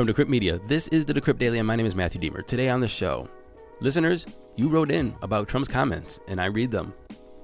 From Decrypt Media, this is the Decrypt Daily, and my name is Matthew Diemer. Today on the show, listeners, you wrote in about Trump's comments, and I read them.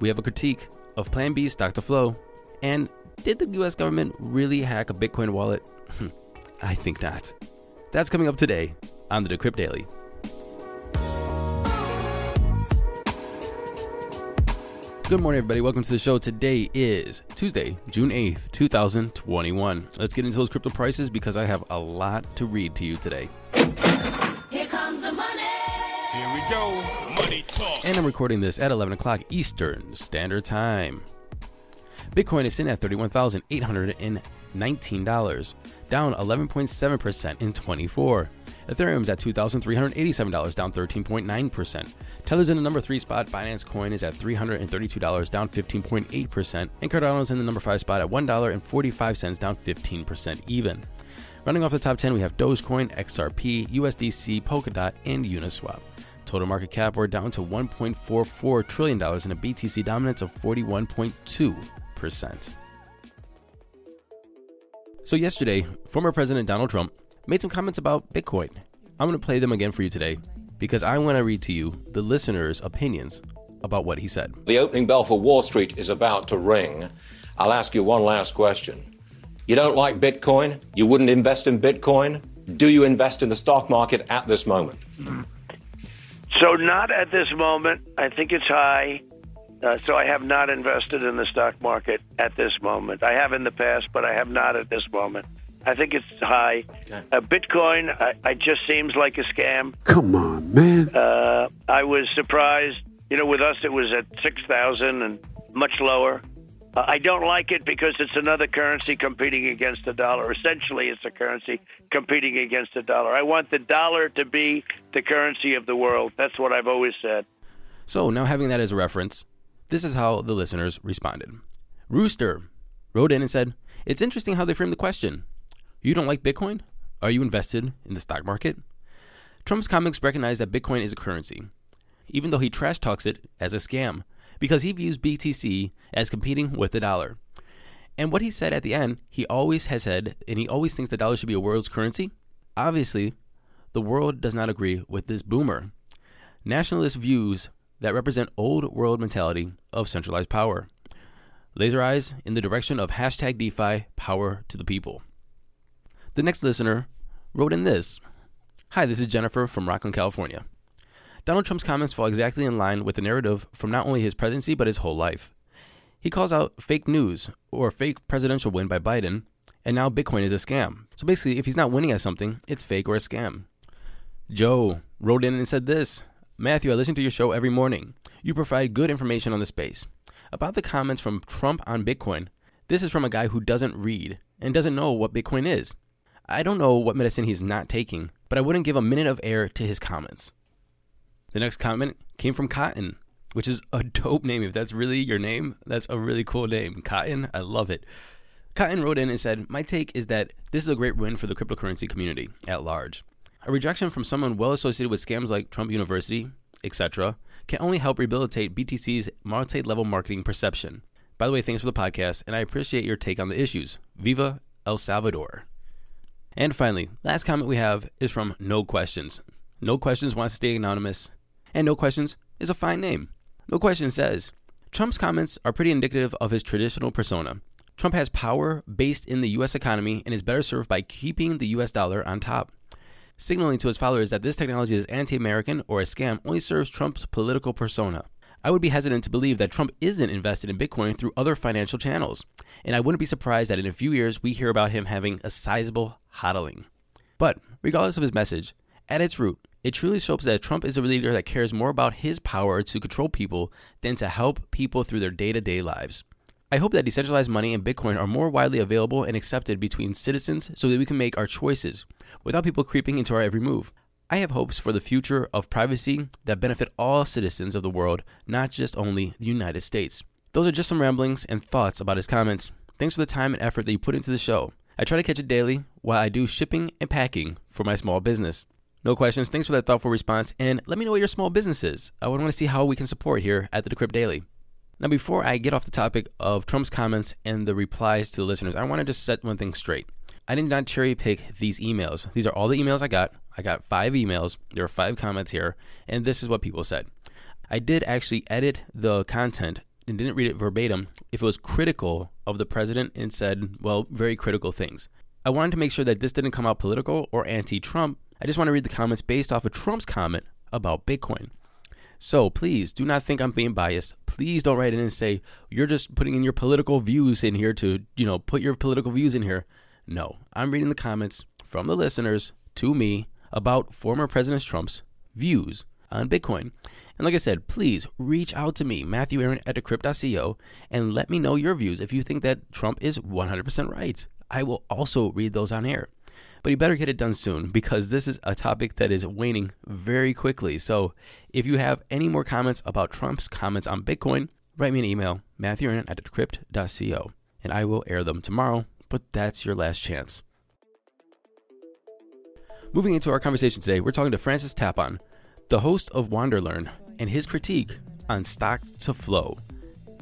We have a critique of Plan B stock to flow, and did the US government really hack a Bitcoin wallet? I think not. That's coming up today on the Decrypt Daily. Good morning, everybody. Welcome to the show. Today is Tuesday, June 8th, 2021. Let's get into those crypto prices because I have a lot to read to you today. Here comes the money. Here we go. Money talk. And I'm recording this at 11 o'clock Eastern Standard Time. Bitcoin is sitting at $31,819, down 11.7% in 24. Ethereum's at $2,387, down 13.9%. Tether's in the number 3 spot, Binance Coin is at $332, down 15.8%, and Cardano's in the number 5 spot at $1.45, down 15% even. Running off the top 10, we have Dogecoin, XRP, USDC, Polkadot, and Uniswap. Total market cap, we're down to $1.44 trillion and a BTC dominance of 41.2%. So, yesterday, former President Donald Trump made some comments about Bitcoin. I'm going to play them again for you today because I want to read to you the listeners' opinions about what he said. The opening bell for Wall Street is about to ring. I'll ask you one last question. You don't like Bitcoin? You wouldn't invest in Bitcoin? Do you invest in the stock market at this moment? So not at this moment. I think it's high. Uh, so I have not invested in the stock market at this moment. I have in the past, but I have not at this moment. I think it's high. Uh, Bitcoin, I, I just seems like a scam. Come on, man. Uh, I was surprised. You know, with us it was at six thousand and much lower. Uh, I don't like it because it's another currency competing against the dollar. Essentially, it's a currency competing against the dollar. I want the dollar to be the currency of the world. That's what I've always said. So, now having that as a reference, this is how the listeners responded. Rooster wrote in and said, It's interesting how they framed the question. You don't like Bitcoin? Are you invested in the stock market? Trump's comments recognize that Bitcoin is a currency, even though he trash talks it as a scam, because he views BTC as competing with the dollar. And what he said at the end, he always has said, and he always thinks the dollar should be a world's currency. Obviously, the world does not agree with this boomer. Nationalist views that represent old world mentality of centralized power. Laser eyes in the direction of hashtag DeFi power to the people. The next listener wrote in this Hi, this is Jennifer from Rocklin, California. Donald Trump's comments fall exactly in line with the narrative from not only his presidency, but his whole life. He calls out fake news or fake presidential win by Biden, and now Bitcoin is a scam. So basically, if he's not winning at something, it's fake or a scam. Joe wrote in and said this Matthew, I listen to your show every morning. You provide good information on the space. About the comments from Trump on Bitcoin, this is from a guy who doesn't read and doesn't know what Bitcoin is. I don't know what medicine he's not taking, but I wouldn't give a minute of air to his comments. The next comment came from Cotton, which is a dope name. If that's really your name, that's a really cool name. Cotton, I love it. Cotton wrote in and said, My take is that this is a great win for the cryptocurrency community at large. A rejection from someone well associated with scams like Trump University, etc., can only help rehabilitate BTC's multi level marketing perception. By the way, thanks for the podcast, and I appreciate your take on the issues. Viva El Salvador. And finally, last comment we have is from No Questions. No Questions wants to stay anonymous, and No Questions is a fine name. No Questions says Trump's comments are pretty indicative of his traditional persona. Trump has power based in the U.S. economy and is better served by keeping the U.S. dollar on top. Signaling to his followers that this technology is anti American or a scam only serves Trump's political persona. I would be hesitant to believe that Trump isn't invested in Bitcoin through other financial channels, and I wouldn't be surprised that in a few years we hear about him having a sizable hodling. But regardless of his message, at its root, it truly shows that Trump is a leader that cares more about his power to control people than to help people through their day to day lives. I hope that decentralized money and Bitcoin are more widely available and accepted between citizens so that we can make our choices without people creeping into our every move. I have hopes for the future of privacy that benefit all citizens of the world, not just only the United States. Those are just some ramblings and thoughts about his comments. Thanks for the time and effort that you put into the show. I try to catch it daily while I do shipping and packing for my small business. No questions. Thanks for that thoughtful response. And let me know what your small business is. I would want to see how we can support here at the Decrypt Daily. Now, before I get off the topic of Trump's comments and the replies to the listeners, I want to just set one thing straight. I did not cherry pick these emails. These are all the emails I got. I got five emails. There are five comments here, and this is what people said. I did actually edit the content and didn't read it verbatim if it was critical of the president and said, well, very critical things. I wanted to make sure that this didn't come out political or anti Trump. I just want to read the comments based off of Trump's comment about Bitcoin. So please do not think I'm being biased. Please don't write in and say you're just putting in your political views in here to, you know, put your political views in here. No, I'm reading the comments from the listeners to me about former President Trump's views on Bitcoin. And like I said, please reach out to me, Matthew Aaron at decrypt.co, and let me know your views if you think that Trump is 100% right. I will also read those on air. But you better get it done soon because this is a topic that is waning very quickly. So if you have any more comments about Trump's comments on Bitcoin, write me an email, Matthew Aaron at decrypt.co, and I will air them tomorrow. But that's your last chance. Moving into our conversation today, we're talking to Francis Tapon, the host of Wanderlearn, and his critique on stock to flow.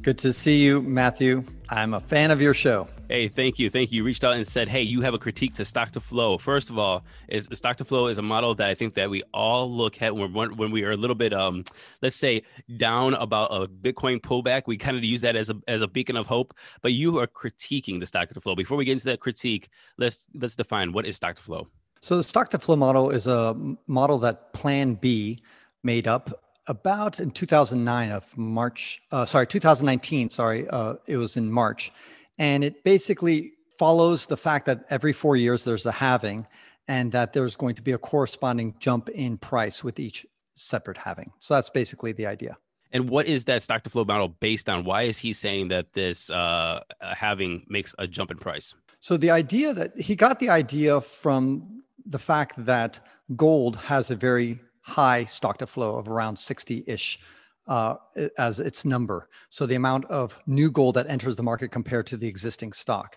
Good to see you, Matthew. I'm a fan of your show. Hey, thank you. Thank you. You reached out and said, hey, you have a critique to stock to flow. First of all, is stock to flow is a model that I think that we all look at when, when we are a little bit, um, let's say, down about a Bitcoin pullback. We kind of use that as a, as a beacon of hope, but you are critiquing the stock to flow. Before we get into that critique, let's, let's define what is stock to flow. So the stock to flow model is a model that Plan B made up about in 2009 of March, uh, sorry, 2019, sorry, uh, it was in March. And it basically follows the fact that every four years there's a halving and that there's going to be a corresponding jump in price with each separate halving. So that's basically the idea. And what is that stock to flow model based on? Why is he saying that this uh, halving makes a jump in price? So the idea that he got the idea from the fact that gold has a very high stock to flow of around 60 ish uh, as its number. So the amount of new gold that enters the market compared to the existing stock.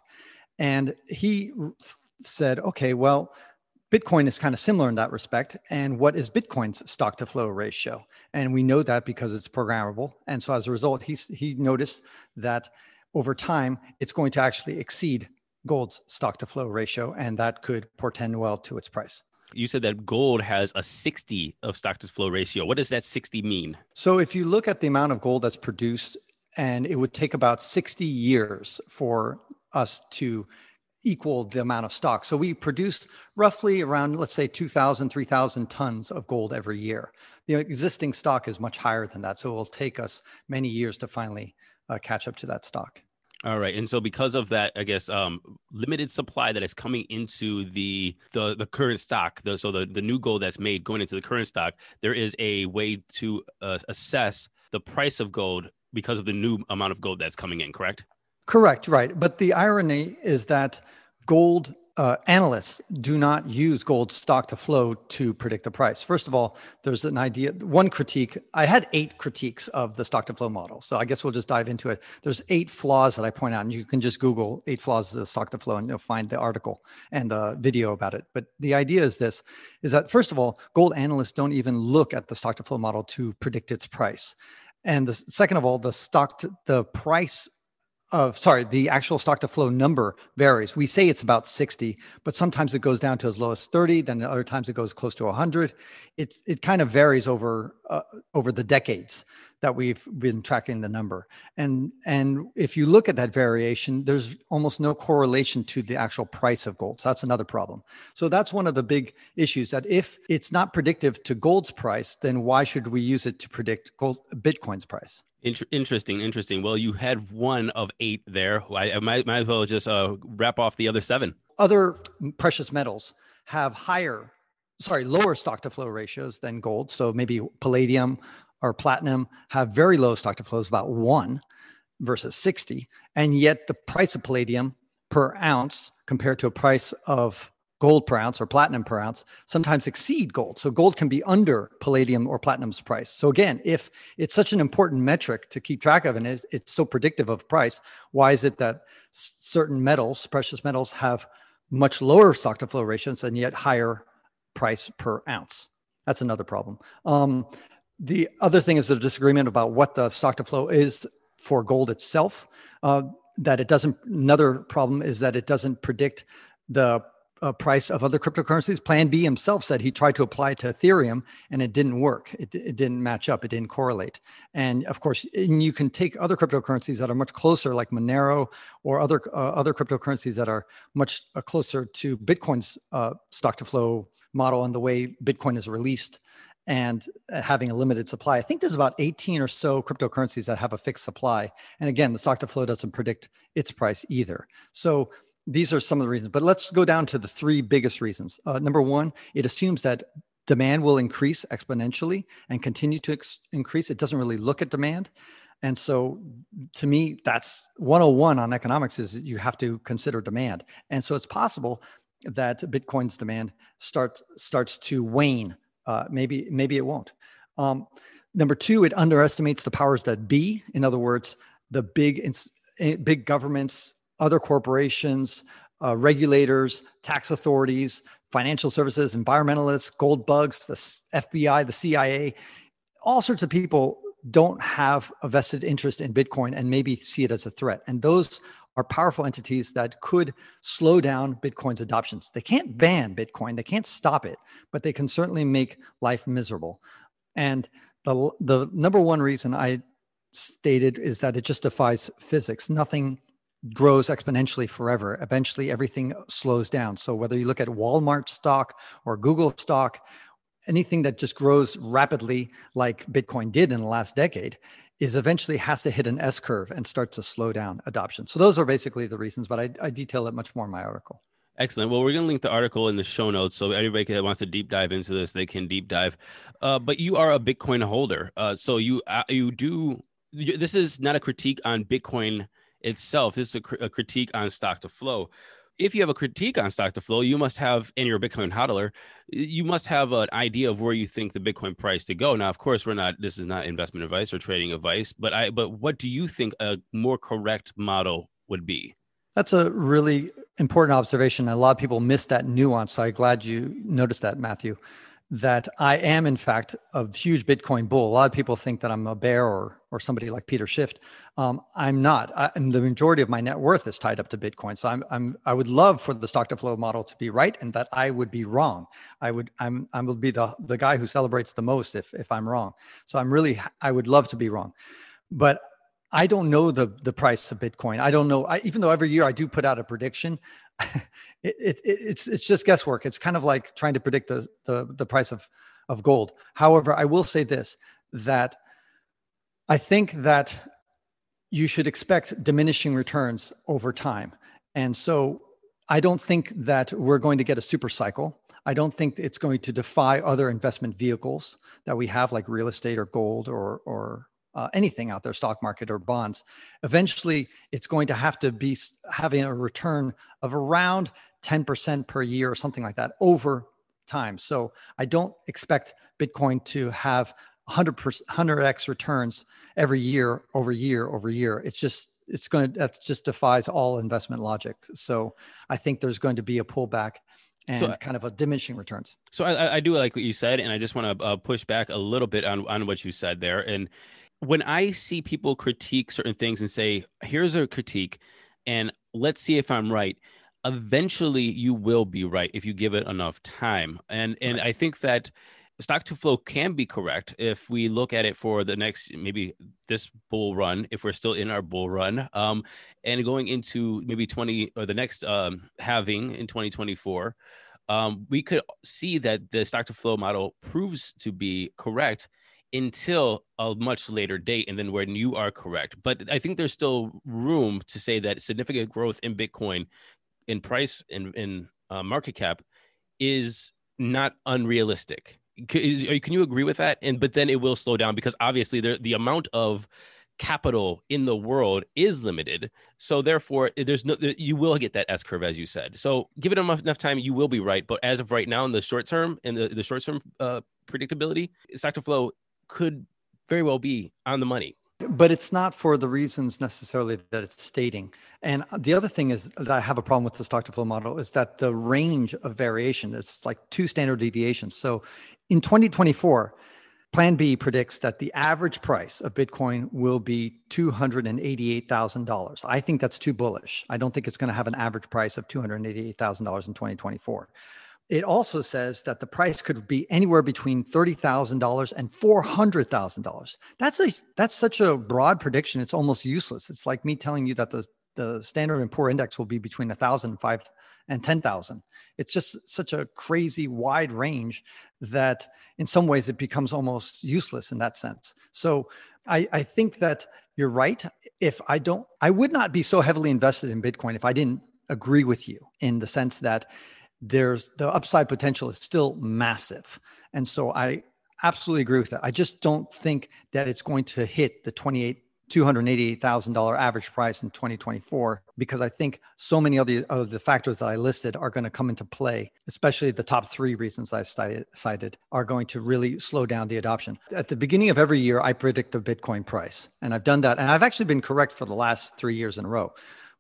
And he said, okay, well, Bitcoin is kind of similar in that respect. And what is Bitcoin's stock to flow ratio? And we know that because it's programmable. And so as a result, he, he noticed that over time, it's going to actually exceed gold's stock to flow ratio. And that could portend well to its price you said that gold has a 60 of stock to flow ratio. What does that 60 mean? So if you look at the amount of gold that's produced, and it would take about 60 years for us to equal the amount of stock. So we produce roughly around, let's say, 2,000, 3,000 tons of gold every year. The existing stock is much higher than that. So it will take us many years to finally uh, catch up to that stock. All right, and so because of that, I guess um, limited supply that is coming into the the, the current stock, the, so the the new gold that's made going into the current stock, there is a way to uh, assess the price of gold because of the new amount of gold that's coming in. Correct. Correct. Right. But the irony is that gold uh, analysts do not use gold stock to flow to predict the price. First of all, there's an idea, one critique. I had eight critiques of the stock to flow model. So I guess we'll just dive into it. There's eight flaws that I point out, and you can just Google eight flaws of the stock to flow and you'll find the article and the video about it. But the idea is this is that first of all, gold analysts don't even look at the stock to flow model to predict its price. And the second of all, the stock to, the price of sorry the actual stock to flow number varies. We say it's about 60 but sometimes it goes down to as low as 30 then other times it goes close to 100 it's it kind of varies over uh, over the decades that we've been tracking the number and and if you look at that variation there's almost no correlation to the actual price of gold so that's another problem so that's one of the big issues that if it's not predictive to gold's price then why should we use it to predict gold bitcoin's price interesting, interesting. Well, you had one of eight there. I, I might, might as well just uh, wrap off the other seven. Other precious metals have higher, sorry, lower stock to flow ratios than gold. So maybe palladium or platinum have very low stock to flows, about one. versus 60. And yet the price of palladium per ounce compared to a price of gold per ounce or platinum per ounce sometimes exceed gold. So gold can be under palladium or platinum's price. So again, if it's such an important metric to keep track of and it's, it's so predictive of price, why is it that certain metals, precious metals, have much lower stock to flow ratios and yet higher price per ounce? That's another problem. Um, the other thing is the disagreement about what the stock to flow is for gold itself. Uh, that it doesn't. Another problem is that it doesn't predict the uh, price of other cryptocurrencies. Plan B himself said he tried to apply it to Ethereum and it didn't work. It, it didn't match up. It didn't correlate. And of course, and you can take other cryptocurrencies that are much closer, like Monero or other uh, other cryptocurrencies that are much uh, closer to Bitcoin's uh, stock to flow model and the way Bitcoin is released and uh, having a limited supply. I think there's about 18 or so cryptocurrencies that have a fixed supply. And again, the stock to flow doesn't predict its price either. So these are some of the reasons. But let's go down to the three biggest reasons. Uh, number one, it assumes that demand will increase exponentially and continue to ex- increase. It doesn't really look at demand. And so to me, that's 101 on economics is you have to consider demand. And so it's possible that Bitcoin's demand starts starts to wane. Uh, maybe maybe it won't. Um, number two, it underestimates the powers that be. In other words, the big eh, big governments, other corporations, uh, regulators, tax authorities, financial services, environmentalists, gold bugs, the FBI, the CIA, all sorts of people don't have a vested interest in Bitcoin and maybe see it as a threat. And those are powerful entities that could slow down Bitcoin's adoptions. They can't ban Bitcoin, they can't stop it, but they can certainly make life miserable. And the, the number one reason I stated is that it just defies physics. Nothing grows exponentially forever. Eventually, everything slows down. So, whether you look at Walmart stock or Google stock, anything that just grows rapidly, like Bitcoin did in the last decade, is eventually has to hit an S curve and start to slow down adoption. So those are basically the reasons, but I, I detail it much more in my article. Excellent. Well, we're going to link the article in the show notes so anybody that wants to deep dive into this, they can deep dive. Uh, but you are a Bitcoin holder, uh, so you uh, you do. This is not a critique on Bitcoin itself. This is a, cr- a critique on stock to flow if you have a critique on stock to flow, you must have, and you're a Bitcoin hodler, you must have an idea of where you think the Bitcoin price to go. Now, of course, we're not. This is not investment advice or trading advice, but I. But what do you think a more correct model would be? That's a really important observation. A lot of people miss that nuance. So I'm glad you noticed that, Matthew that I am, in fact, a huge Bitcoin bull. A lot of people think that I'm a bear or or somebody like Peter Schiff. Um, I'm not. I, and the majority of my net worth is tied up to Bitcoin. So I'm, I'm I would love for the stock to flow model to be right, and that I would be wrong. I would I'm I will be the the guy who celebrates the most if if I'm wrong. So I'm really I would love to be wrong, but I don't know the the price of Bitcoin. I don't know. I, even though every year I do put out a prediction, it, it, it's it's just guesswork. It's kind of like trying to predict the, the the price of of gold. However, I will say this that I think that you should expect diminishing returns over time, and so I don't think that we're going to get a super cycle. I don't think it's going to defy other investment vehicles that we have, like real estate or gold or or uh, anything out there, stock market or bonds. Eventually, it's going to have to be having a return of around 10% per year or something like that over time. So I don't expect Bitcoin to have 100%, 100x returns every year over year over year. It's just it's going to that just defies all investment logic. So I think there's going to be a pullback and so, kind of a diminishing returns. So I, I do like what you said, and I just want to uh, push back a little bit on on what you said there. And when I see people critique certain things and say, here's a critique, and let's see if I'm right, eventually you will be right if you give it enough time. And and right. I think that stock to flow can be correct if we look at it for the next maybe this bull run if we're still in our bull run um, and going into maybe 20 or the next um, halving in 2024 um, we could see that the stock to flow model proves to be correct until a much later date and then when you are correct but i think there's still room to say that significant growth in bitcoin in price in in uh, market cap is not unrealistic can, can you agree with that and but then it will slow down because obviously the, the amount of capital in the world is limited. So therefore, there's no you will get that S curve as you said. So give it enough, enough time, you will be right. But as of right now, in the short term in the, the short term uh, predictability, to flow could very well be on the money. But it's not for the reasons necessarily that it's stating. And the other thing is that I have a problem with the stock to flow model is that the range of variation is like two standard deviations. So in 2024, Plan B predicts that the average price of Bitcoin will be $288,000. I think that's too bullish. I don't think it's going to have an average price of $288,000 in 2024. It also says that the price could be anywhere between $30,000 and $400,000. That's a that's such a broad prediction. It's almost useless. It's like me telling you that the the standard and poor index will be between 1000 and 5 and 10,000. It's just such a crazy wide range that in some ways it becomes almost useless in that sense. So I, I think that you're right. If I don't, I would not be so heavily invested in Bitcoin if I didn't agree with you in the sense that there's the upside potential is still massive. And so I absolutely agree with that. I just don't think that it's going to hit the 28 $288,000 average price in 2024 because I think so many of the, of the factors that I listed are going to come into play, especially the top three reasons I cited are going to really slow down the adoption. At the beginning of every year, I predict the Bitcoin price, and I've done that. And I've actually been correct for the last three years in a row.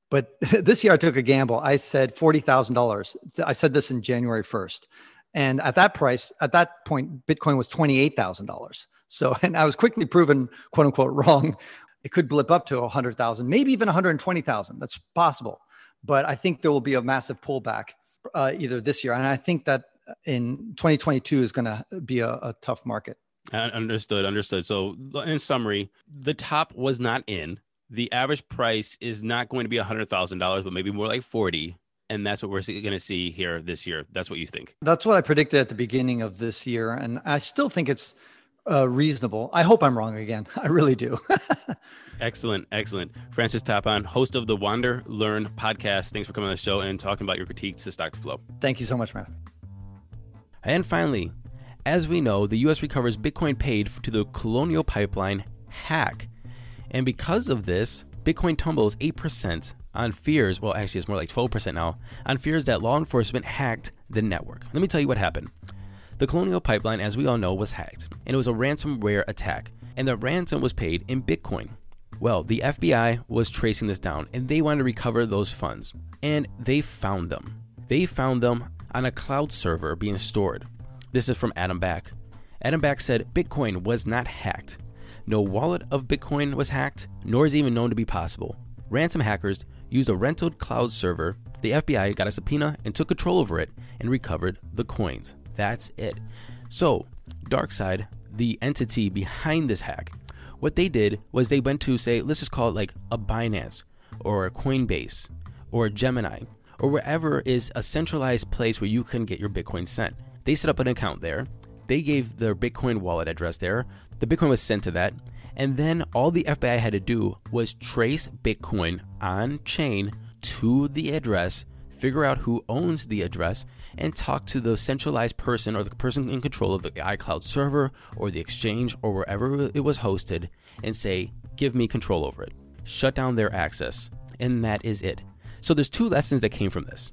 But this year I took a gamble. I said $40,000. I said this in January 1st. And at that price, at that point, Bitcoin was $28,000. So, and I was quickly proven, quote unquote, wrong. It could blip up to 100,000, maybe even 120,000. That's possible. But I think there will be a massive pullback uh, either this year. And I think that in 2022 is going to be a, a tough market. Understood. Understood. So, in summary, the top was not in the average price is not going to be $100,000, but maybe more like 40. And that's what we're going to see here this year. That's what you think. That's what I predicted at the beginning of this year. And I still think it's uh, reasonable. I hope I'm wrong again. I really do. excellent. Excellent. Francis Tapon, host of the Wander Learn podcast. Thanks for coming on the show and talking about your critiques to stock flow. Thank you so much, man. And finally, as we know, the U.S. recovers Bitcoin paid to the Colonial Pipeline hack. And because of this, Bitcoin tumbles 8% on fears, well, actually, it's more like 12% now, on fears that law enforcement hacked the network. Let me tell you what happened. The Colonial Pipeline, as we all know, was hacked, and it was a ransomware attack, and the ransom was paid in Bitcoin. Well, the FBI was tracing this down, and they wanted to recover those funds, and they found them. They found them on a cloud server being stored. This is from Adam Back. Adam Back said Bitcoin was not hacked. No wallet of Bitcoin was hacked, nor is even known to be possible. Ransom hackers used a rented cloud server. The FBI got a subpoena and took control over it and recovered the coins. That's it. So, DarkSide, the entity behind this hack, what they did was they went to say, let's just call it like a Binance or a Coinbase or a Gemini or wherever is a centralized place where you can get your Bitcoin sent. They set up an account there. They gave their Bitcoin wallet address there. The Bitcoin was sent to that. And then all the FBI had to do was trace Bitcoin on chain to the address, figure out who owns the address, and talk to the centralized person or the person in control of the iCloud server or the exchange or wherever it was hosted and say, give me control over it. Shut down their access. And that is it. So there's two lessons that came from this.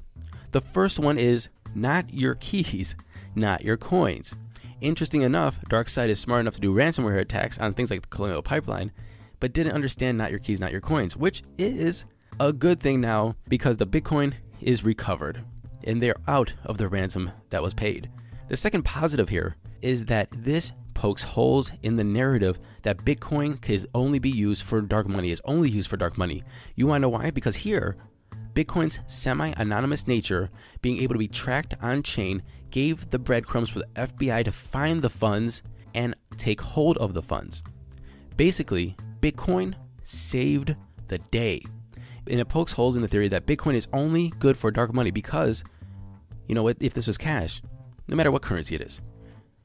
The first one is not your keys, not your coins. Interesting enough, DarkSide is smart enough to do ransomware attacks on things like the Colonial Pipeline, but didn't understand not your keys, not your coins, which is a good thing now because the Bitcoin is recovered and they're out of the ransom that was paid. The second positive here is that this pokes holes in the narrative that Bitcoin can only be used for dark money, is only used for dark money. You want to know why? Because here, Bitcoin's semi anonymous nature, being able to be tracked on chain, gave the breadcrumbs for the FBI to find the funds and take hold of the funds. Basically, Bitcoin saved the day. And it pokes holes in the theory that Bitcoin is only good for dark money because, you know, what, if this was cash, no matter what currency it is,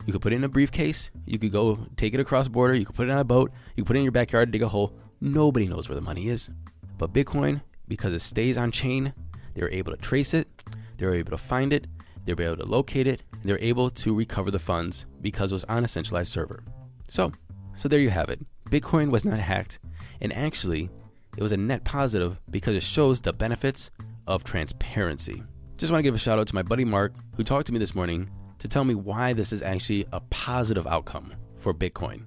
you could put it in a briefcase, you could go take it across border, you could put it on a boat, you could put it in your backyard, dig a hole. Nobody knows where the money is. But Bitcoin, because it stays on chain, they're able to trace it, they're able to find it, they're able to locate it, and they're able to recover the funds because it was on a centralized server. So, so there you have it. Bitcoin was not hacked, And actually, it was a net positive because it shows the benefits of transparency. Just want to give a shout out to my buddy Mark, who talked to me this morning to tell me why this is actually a positive outcome for Bitcoin.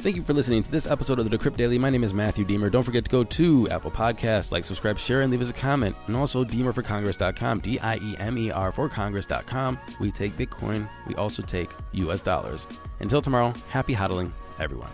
Thank you for listening to this episode of the Decrypt Daily. My name is Matthew Diemer. Don't forget to go to Apple Podcasts, like, subscribe, share, and leave us a comment. And also DiemerForCongress.com, D I E M E R for Congress.com. We take Bitcoin, we also take US dollars. Until tomorrow, happy hodling, everyone.